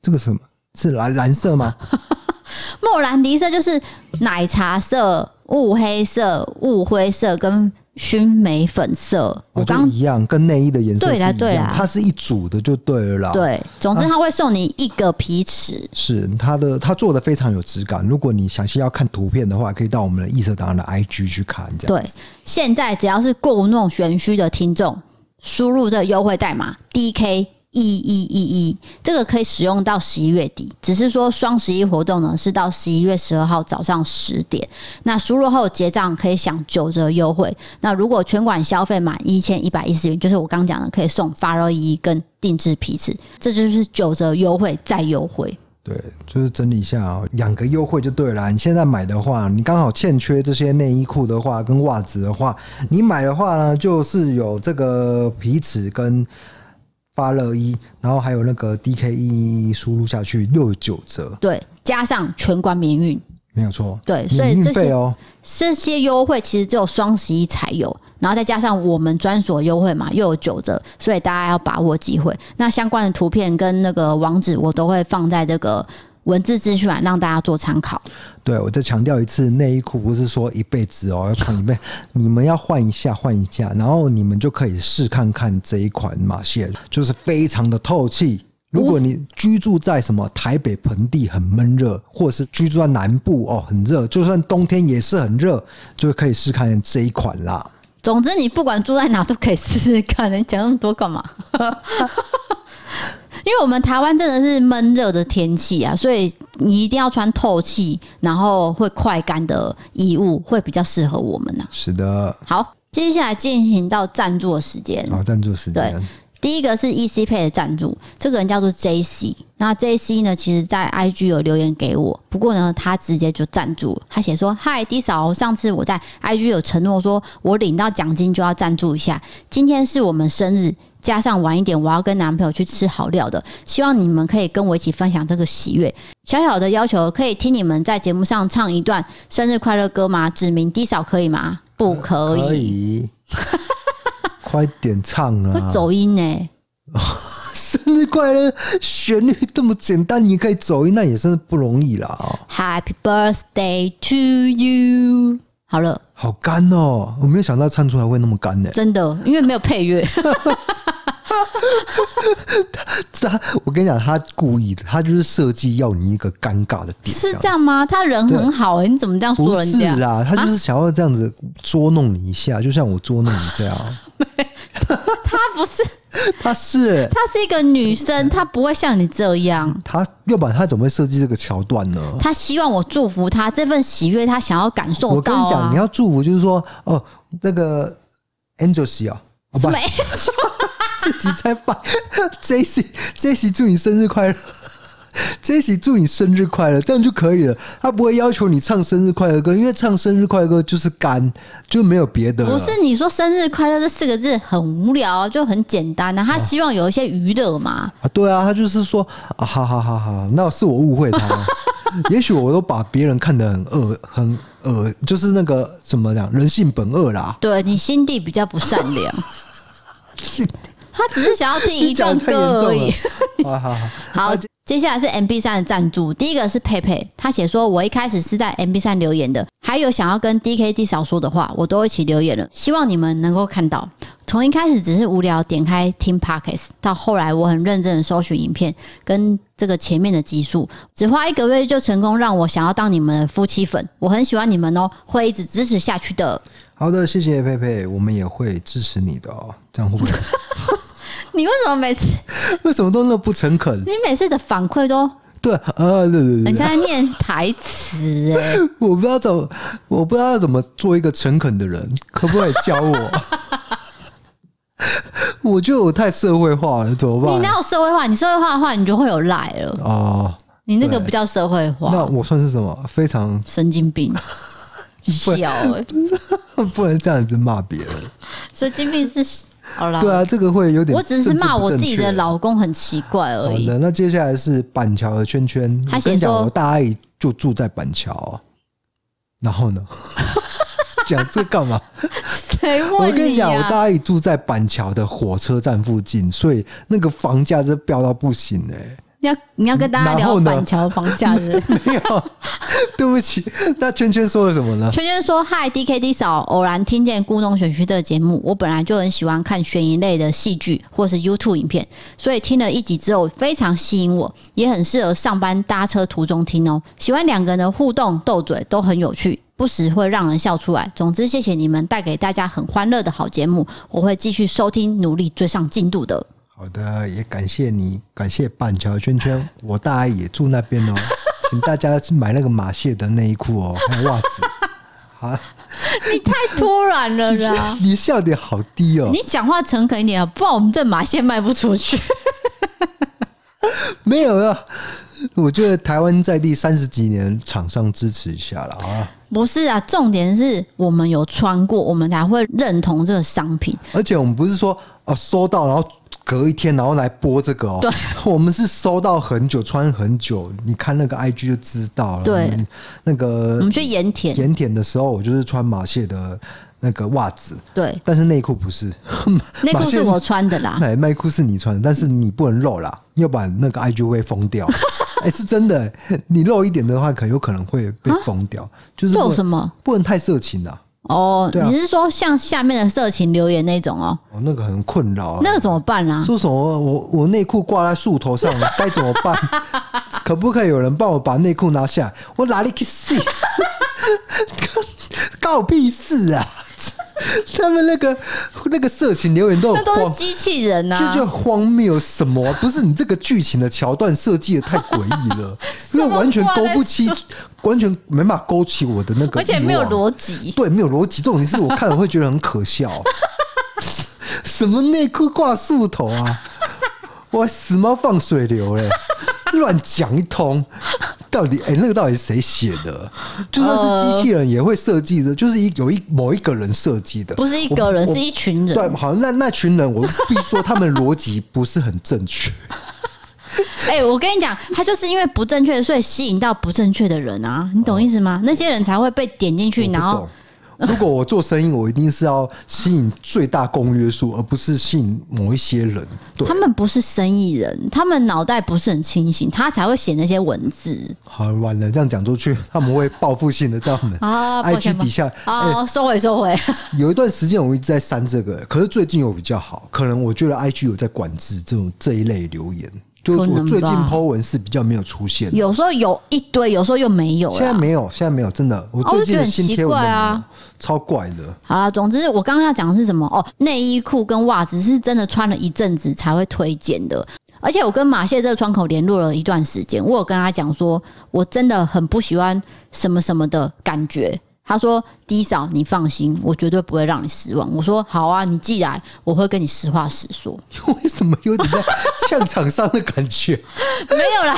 这个什么是蓝蓝色吗？莫兰迪色就是奶茶色、雾黑色、雾灰色跟。熏眉粉色，我刚一样，跟内衣的颜色对啦对啦，它是一组的就对了啦。对，总之它会送你一个皮尺，啊、是它的，它做的非常有质感。如果你详细要看图片的话，可以到我们的异色档案的 IG 去看。这样对，现在只要是故弄玄虚的听众，输入这个优惠代码 DK。一一一一，这个可以使用到十一月底，只是说双十一活动呢是到十一月十二号早上十点。那输入后结账可以享九折优惠。那如果全馆消费满一千一百一十元，就是我刚讲的，可以送发热衣跟定制皮尺，这就是九折优惠再优惠。对，就是整理一下哦，两个优惠就对了。你现在买的话，你刚好欠缺这些内衣裤的话跟袜子的话，你买的话呢，就是有这个皮尺跟。发热衣，然后还有那个 DKE 输入下去六九折，对，加上全馆免运，没有错，对，所以这些哦，这些优惠其实只有双十一才有，然后再加上我们专属优惠嘛，又有九折，所以大家要把握机会。那相关的图片跟那个网址，我都会放在这个。文字资讯啊，让大家做参考。对，我再强调一次，内衣裤不是说一辈子哦，要穿一辈，你们要换一下，换一下，然后你们就可以试看看这一款马蟹，就是非常的透气。如果你居住在什么台北盆地很闷热，或者是居住在南部哦很热，就算冬天也是很热，就可以试看这一款啦。总之，你不管住在哪都可以试试看。你讲那么多干嘛？因为我们台湾真的是闷热的天气啊，所以你一定要穿透气，然后会快干的衣物，会比较适合我们呢、啊。是的。好，接下来进行到赞助的时间。好，赞助时间。对，第一个是 EC Pay 的赞助，这个人叫做 JC。那 JC 呢，其实在 IG 有留言给我，不过呢，他直接就赞助，他写说：“嗨，D 嫂，上次我在 IG 有承诺说，我领到奖金就要赞助一下，今天是我们生日。”加上晚一点，我要跟男朋友去吃好料的，希望你们可以跟我一起分享这个喜悦。小小的要求，可以听你们在节目上唱一段生日快乐歌吗？指名低嫂可以吗？不可以。可以。快点唱啊！会走音呢、欸。生日快乐，旋律这么简单，你可以走音，那也真是不容易啦。Happy birthday to you。好了。好干哦！我没有想到唱出来会那么干呢。真的，因为没有配乐。他，我跟你讲，他故意的，他就是设计要你一个尴尬的点。是这样吗？他人很好哎，你怎么这样说人家？不是啦，他就是想要这样子捉弄你一下，啊、就像我捉弄你这样。他不是，他是，他是一个女生，她不会像你这样。他要不然他怎么会设计这个桥段呢？他希望我祝福他这份喜悦，他想要感受到、啊。我跟你讲，你要祝福，就是说，哦，那个 Angel 啊，什么？自己在办，Jesse，Jesse，祝你生日快乐。Jesse 祝你生日快乐，这样就可以了。他不会要求你唱生日快乐歌，因为唱生日快乐歌就是干，就没有别的。不是你说生日快乐这四个字很无聊，就很简单啊。他希望有一些娱乐嘛。啊，对啊，他就是说啊，好好好好，那是我误会他了。也许我都把别人看得很恶，很恶，就是那个怎么讲，人性本恶啦。对，你心地比较不善良。他只是想要听一段 歌而已。好好好，好。接下来是 MB 三的赞助，第一个是佩佩，他写说：“我一开始是在 MB 三留言的，还有想要跟 DKD 少说的话，我都一起留言了，希望你们能够看到。从一开始只是无聊点开听 Podcast，到后来我很认真的搜寻影片跟这个前面的集数，只花一个月就成功让我想要当你们的夫妻粉，我很喜欢你们哦，会一直支持下去的。”好的，谢谢佩佩，我们也会支持你的哦，这样会不会？你为什么每次 为什么都那么不诚恳？你每次的反馈都对啊，对对对，人家在念台词哎，我不知道怎么，我不知道要怎么做一个诚恳的人，可不可以教我？我觉得我太社会化了，怎么办？你哪有社会化？你社会化的话，你就会有赖了。哦，你那个不叫社会化，那我算是什么？非常神经病。笑哎，不能这样子骂别人。神经病是 好啦。对啊，这个会有点。我只是骂我自己的老公很奇怪而已。好的，那接下来是板桥的圈圈。他先讲，我大阿姨就住在板桥。然后呢？讲这干嘛？谁问啊？我跟你讲，我大阿姨住在板桥的火车站附近，所以那个房价是飙到不行哎、欸。你要你要跟大家聊板桥房价是不是？没有，对不起。那圈圈说了什么呢？圈圈说：“嗨，D K D 嫂，偶然听见故弄玄虚这个节目，我本来就很喜欢看悬疑类的戏剧或是 YouTube 影片，所以听了一集之后非常吸引我，也很适合上班搭车途中听哦。喜欢两个人的互动斗嘴都很有趣，不时会让人笑出来。总之，谢谢你们带给大家很欢乐的好节目，我会继续收听，努力追上进度的。”好的，也感谢你，感谢板桥圈圈，我大阿姨也住那边哦，请大家去买那个马蟹的内衣裤哦，还有袜子。好，你太突然了啦！你笑点好低哦，你讲话诚恳一点啊，不然我们这马蟹卖不出去。没有啊，我觉得台湾在地三十几年，厂商支持一下了啊。不是啊，重点是我们有穿过，我们才会认同这个商品。而且我们不是说哦，收到然后。隔一天，然后来播这个哦。对，我们是收到很久，穿很久。你看那个 IG 就知道了。对，那个我们去盐田，盐田的时候，我就是穿马蟹的那个袜子。对，但是内裤不是，内裤是我穿的啦。内裤是你穿的，但是你不能露啦，要不然那个 IG 会封掉。哎，是真的，你露一点的话，可有可能会被封掉。就是露什么？不能太色情啦。哦，啊、你是说像下面的色情留言那种哦？哦，那个很困扰，那个怎么办啊？说什么我我内裤挂在树头上，该怎么办？可不可以有人帮我把内裤拿下来？我哪里去洗？告屁事啊！他们那个那个色情留言都都是，机器人呐、啊，就就荒谬什么？不是你这个剧情的桥段设计的太诡异了，因为完全勾不起，完全没办法勾起我的那个，而且没有逻辑，对，没有逻辑。这种是我看了会觉得很可笑。什么内裤挂树头啊？我死猫放水流嘞！乱讲一通，到底哎、欸，那个到底是谁写的？就算是机器人也会设计的，呃、就是一有一某一个人设计的，不是一个人，是一群人。对，好像那那群人，我必须说他们逻辑不是很正确。哎、欸，我跟你讲，他就是因为不正确，所以吸引到不正确的人啊，你懂意思吗？哦、那些人才会被点进去，然后。如果我做生意，我一定是要吸引最大公约数，而不是吸引某一些人。对，他们不是生意人，他们脑袋不是很清醒，他才会写那些文字。好，完了，这样讲出去，他们会报复性的在我们 啊 IG 底下。哦，收回收回。有一段时间我一直在删这个，可是最近有比较好，可能我觉得 IG 有在管制这种这一类留言。就我最近 po 文是比较没有出现，有时候有一堆，有时候又没有。现在没有，现在没有，真的。我最近的新贴文啊，超怪的。好了，总之我刚刚要讲的是什么？哦，内衣裤跟袜子是真的穿了一阵子才会推荐的。而且我跟马蟹这个窗口联络了一段时间，我有跟他讲说，我真的很不喜欢什么什么的感觉。他说低嫂，你放心，我绝对不会让你失望。”我说：“好啊，你既来，我会跟你实话实说。”为什么有点在 呛场上的感觉？没有啦，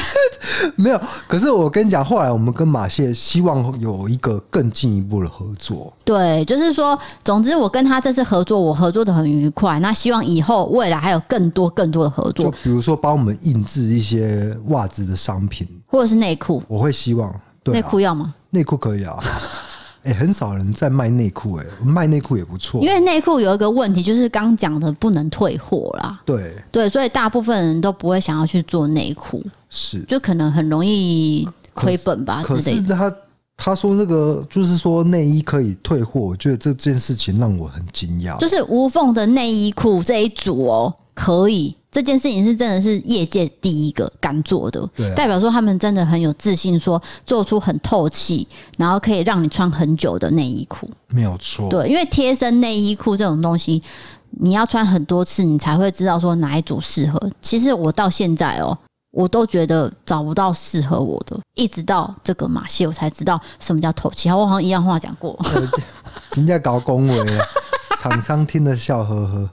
没有。可是我跟你讲，后来我们跟马谢希望有一个更进一步的合作。对，就是说，总之我跟他这次合作，我合作的很愉快。那希望以后未来还有更多更多的合作，就比如说帮我们印制一些袜子的商品，或者是内裤。我会希望，内裤要吗？内裤可以啊。哎、欸，很少人在卖内裤，哎，卖内裤也不错。因为内裤有一个问题，就是刚讲的不能退货啦。对对，所以大部分人都不会想要去做内裤，是就可能很容易亏本吧之类的。可是他他说那个就是说内衣可以退货，我觉得这件事情让我很惊讶。就是无缝的内衣裤这一组哦，可以。这件事情是真的是业界第一个敢做的，代表说他们真的很有自信，说做出很透气，然后可以让你穿很久的内衣裤，没有错。对，因为贴身内衣裤这种东西，你要穿很多次，你才会知道说哪一组适合。其实我到现在哦，我都觉得找不到适合我的，一直到这个马戏，我才知道什么叫透气。好，我好像一样话讲过，人家搞恭维，厂商听得笑呵呵。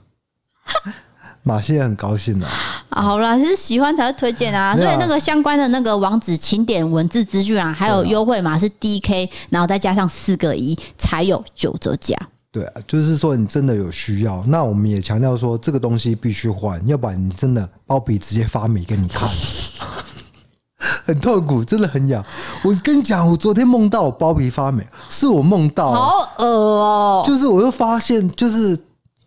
马西也很高兴的。好啦，其实喜欢才会推荐啊。所以那个相关的那个网址，请点文字资讯啊，还有优惠码是 DK，然后再加上四个一才有九折价。对啊，就是说你真的有需要，那我们也强调说这个东西必须换，要不然你真的包皮直接发霉给你看，很痛苦，真的很痒。我跟你讲，我昨天梦到我包皮发霉，是我梦到，好恶哦、喔，就是我又发现就是。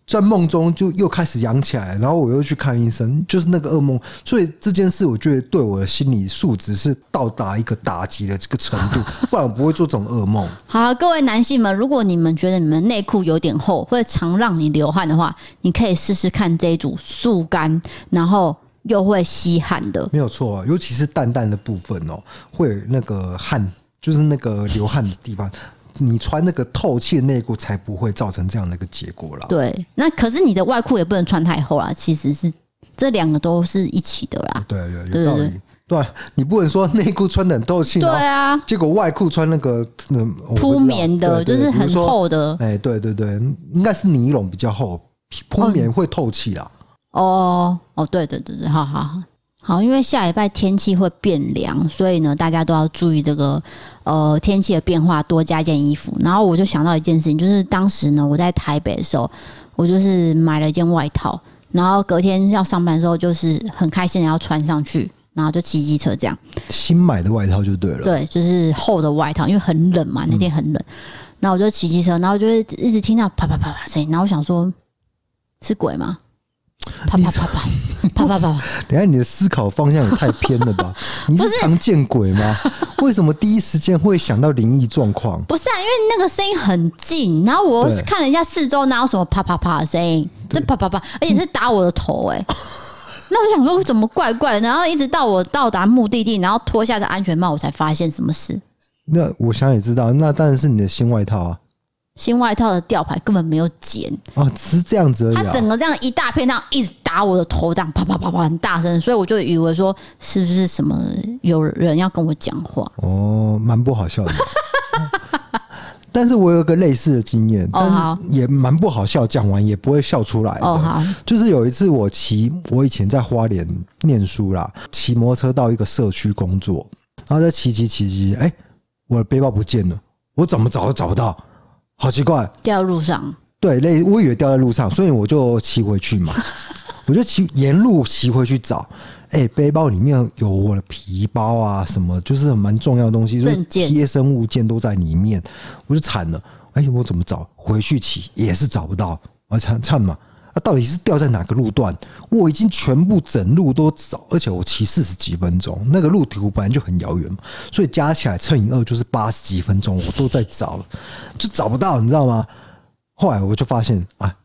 在梦中就又开始痒起来，然后我又去看医生，就是那个噩梦。所以这件事，我觉得对我的心理素质是到达一个打击的这个程度，不然我不会做这种噩梦。好，各位男性们，如果你们觉得你们内裤有点厚，会常让你流汗的话，你可以试试看这一组速干，然后又会吸汗的。没有错，尤其是蛋蛋的部分哦，会有那个汗，就是那个流汗的地方。你穿那个透气的内裤才不会造成这样的一个结果啦。对，那可是你的外裤也不能穿太厚啦。其实是这两个都是一起的啦。对对，有道理。对，你不能说内裤穿的很透气，对啊，结果外裤穿那个那铺棉的，就是很厚的。哎，对对对，应该是尼龙比较厚，铺棉会透气啦。哦哦，对对对对，好好好。好，因为下礼拜天气会变凉，所以呢，大家都要注意这个呃天气的变化，多加件衣服。然后我就想到一件事情，就是当时呢，我在台北的时候，我就是买了一件外套，然后隔天要上班的时候，就是很开心的要穿上去，然后就骑机车这样。新买的外套就对了，对，就是厚的外套，因为很冷嘛，那天很冷。然后我就骑机车，然后就会一直听到啪啪啪啪声音，然后我想说，是鬼吗？啪啪啪啪啪啪啪！等下你的思考方向也太偏了吧？你是常见鬼吗？为什么第一时间会想到灵异状况？不是啊，因为那个声音很近，然后我看了一下四周，哪有什么啪啪啪的声音？这啪啪啪，而且是打我的头哎、欸！那我就想说，怎么怪怪的？然后一直到我到达目的地，然后脱下这安全帽，我才发现什么事。那我想也知道，那当然是你的新外套啊。新外套的吊牌根本没有剪哦，是这样子而已。他整个这样一大片，这样一直打我的头，这样啪啪啪啪很大声，所以我就以为说是不是什么有人要跟我讲话？哦，蛮不好笑的。但是我有个类似的经验，但是也蛮不好笑，讲完也不会笑出来的。哦，好，就是有一次我骑，我以前在花莲念书啦，骑摩托车到一个社区工作，然后在骑骑骑骑，哎，我的背包不见了，我怎么找都找不到。好奇怪，掉在路上。对，类我以为掉在路上，所以我就骑回去嘛。我就骑沿路骑回去找，哎、欸，背包里面有我的皮包啊，什么就是蛮重要的东西，就是贴身物件都在里面，我就惨了。哎、欸，我怎么找？回去骑也是找不到，我惨惨嘛。啊，到底是掉在哪个路段？我已经全部整路都找，而且我骑四十几分钟，那个路途本来就很遥远嘛，所以加起来乘以二就是八十几分钟，我都在找了，就找不到，你知道吗？后来我就发现啊，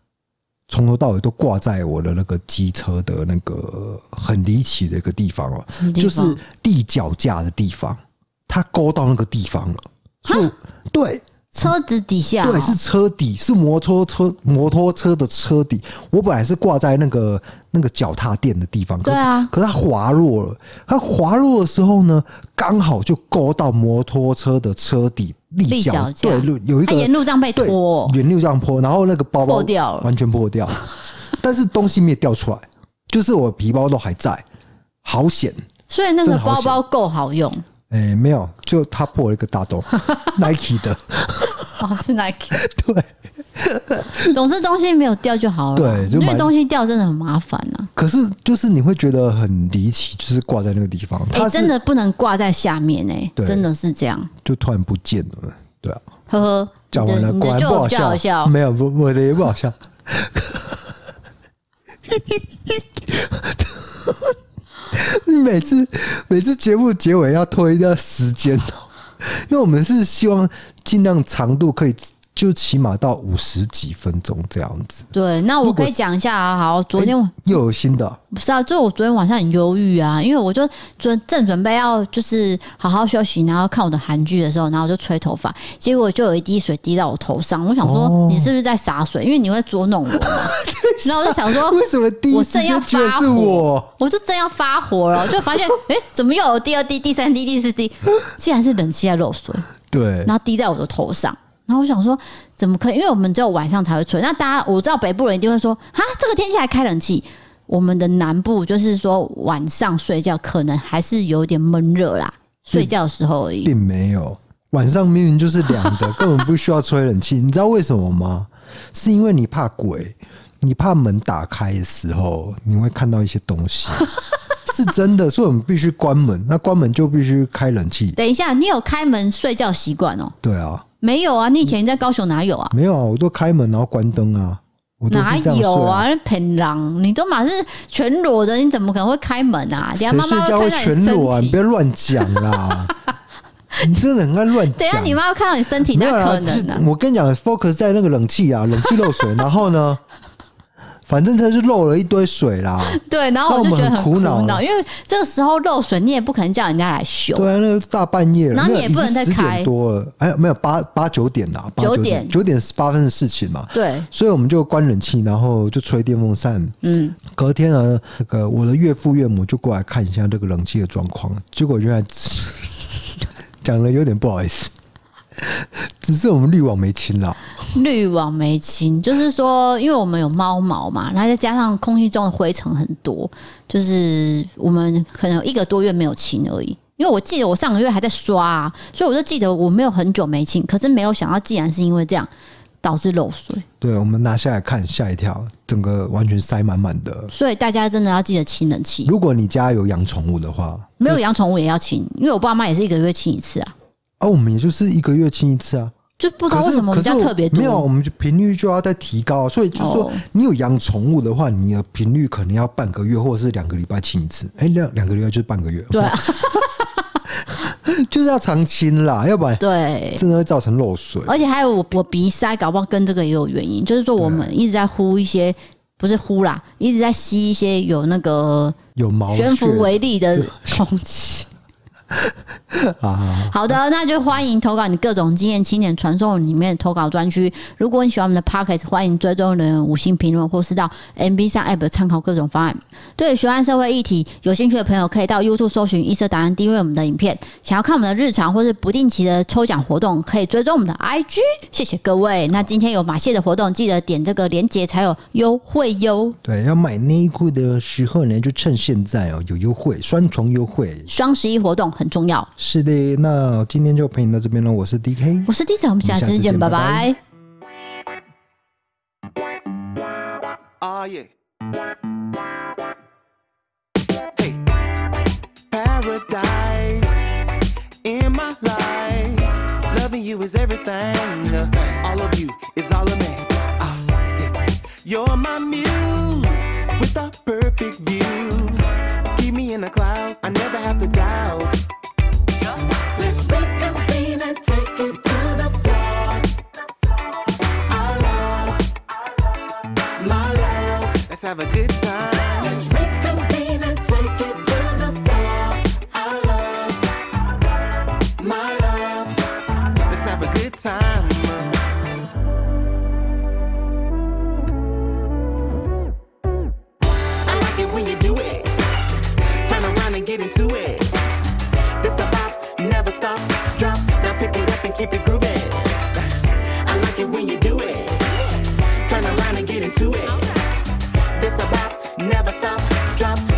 从头到尾都挂在我的那个机车的那个很离奇的一个地方哦，就是立脚架的地方，它勾到那个地方了，所以对。车子底下、哦，对，是车底，是摩托车摩托车的车底。我本来是挂在那个那个脚踏垫的地方，对啊，可是它滑落了。它滑落的时候呢，刚好就勾到摩托车的车底立脚，对，有一个沿路这样被拖，沿路这样拖，然后那个包包破掉了，完全破掉，但是东西没有掉出来，就是我皮包都还在，好险！所以那个包包够好用。哎、欸，没有，就他破了一个大洞，Nike 的，哦，是 Nike，对，总之东西没有掉就好了，对，因为东西掉真的很麻烦呐、啊。可是就是你会觉得很离奇，就是挂在那个地方，它、欸、真的不能挂在下面哎、欸，真的是这样，就突然不见了，对啊，呵呵，讲完了，果然不好笑，好笑没有，不，我的也不好笑。每次每次节目结尾要拖一段时间哦，因为我们是希望尽量长度可以。就起码到五十几分钟这样子。对，那我可以讲一下啊。好，昨天、欸、又有新的。不是啊，就我昨天晚上很忧郁啊，因为我就准正准备要就是好好休息，然后看我的韩剧的时候，然后我就吹头发，结果就有一滴水滴到我头上。我想说，你是不是在洒水？因为你会捉弄我嘛。然后我就想说，为什么第一时间觉得是我？我就正要发火了，就发现哎、欸，怎么又有第二滴、第三滴、第四滴？竟然是冷气在漏水。对，然后滴在我的头上。然后我想说，怎么可以？因为我们只有晚上才会吹。那大家我知道北部人一定会说，啊，这个天气还开冷气。我们的南部就是说晚上睡觉可能还是有点闷热啦，睡觉的时候而已，并没有。晚上明明就是凉的，根本不需要吹冷气。你知道为什么吗？是因为你怕鬼，你怕门打开的时候你会看到一些东西，是真的。所以我们必须关门，那关门就必须开冷气。等一下，你有开门睡觉习惯哦？对啊，没有啊，你以前在高雄哪有啊？没有啊，我都开门然后关灯啊。我啊哪有啊？那平狼！你都马是全裸的，你怎么可能会开门啊？谁睡觉会全裸啊？你不要乱讲啦！你真的很爱乱讲。等下你妈要看到你身体，那可能的。我跟你讲，focus 在那个冷气啊，冷气漏水，然后呢，反正它是漏了一堆水啦。对，然后我就觉得很苦恼，因为这个时候漏水，你也不可能叫人家来修。对啊，那个大半夜，然后你也不能再开。多了，哎，没有八八九点啦，九点九点十八分的事情嘛。对，所以我们就关冷气，然后就吹电风扇。嗯，隔天呢，那个我的岳父岳母就过来看一下这个冷气的状况，结果原来。讲的有点不好意思，只是我们滤网没清了。滤网没清，就是说，因为我们有猫毛嘛，然后再加上空气中的灰尘很多，就是我们可能有一个多月没有清而已。因为我记得我上个月还在刷啊，所以我就记得我没有很久没清。可是没有想到，既然是因为这样导致漏水，对，我们拿下来看，吓一跳，整个完全塞满满的。所以大家真的要记得清冷气。如果你家有养宠物的话。没有养宠物也要清，因为我爸妈也是一个月清一次啊。啊，我们也就是一个月清一次啊，就不知道为什么我们家特别多。没有，我们就频率就要再提高，所以就是说，你有养宠物的话，你的频率可能要半个月或者是两个礼拜清一次。哎，两两个礼拜就是半个月。对啊，就是要常清啦，要不然对真的会造成漏水。而且还有我我鼻塞，搞不好跟这个也有原因。就是说，我们一直在呼一些，不是呼啦，一直在吸一些有那个。有毛悬浮微粒的空气。好的，那就欢迎投稿你各种经验、青年传送里面投稿专区。如果你喜欢我们的 Pocket，欢迎追踪人五星评论，或是到 MB 上 App 参考各种方案。对学案社会议题有兴趣的朋友，可以到 YouTube 搜寻“一色答案”，订阅我们的影片。想要看我们的日常或是不定期的抽奖活动，可以追踪我们的 IG。谢谢各位。那今天有马戏的活动，记得点这个链接才有优惠哟。对，要买内裤的时候呢，就趁现在哦，有优惠，双重优惠，双十一活动。很重要是的那今天就陪你到这边了我是 dk 我是 dj 我们下次再见拜拜啊耶！In my life, loving you is everything. All of you is all of me. Uh, yeah. You're my muse with a perfect view. Keep me in the cloudsi never have to doubt keep it grooving. I like it when you do it. Turn around and get into it. This a bop, never stop, drop.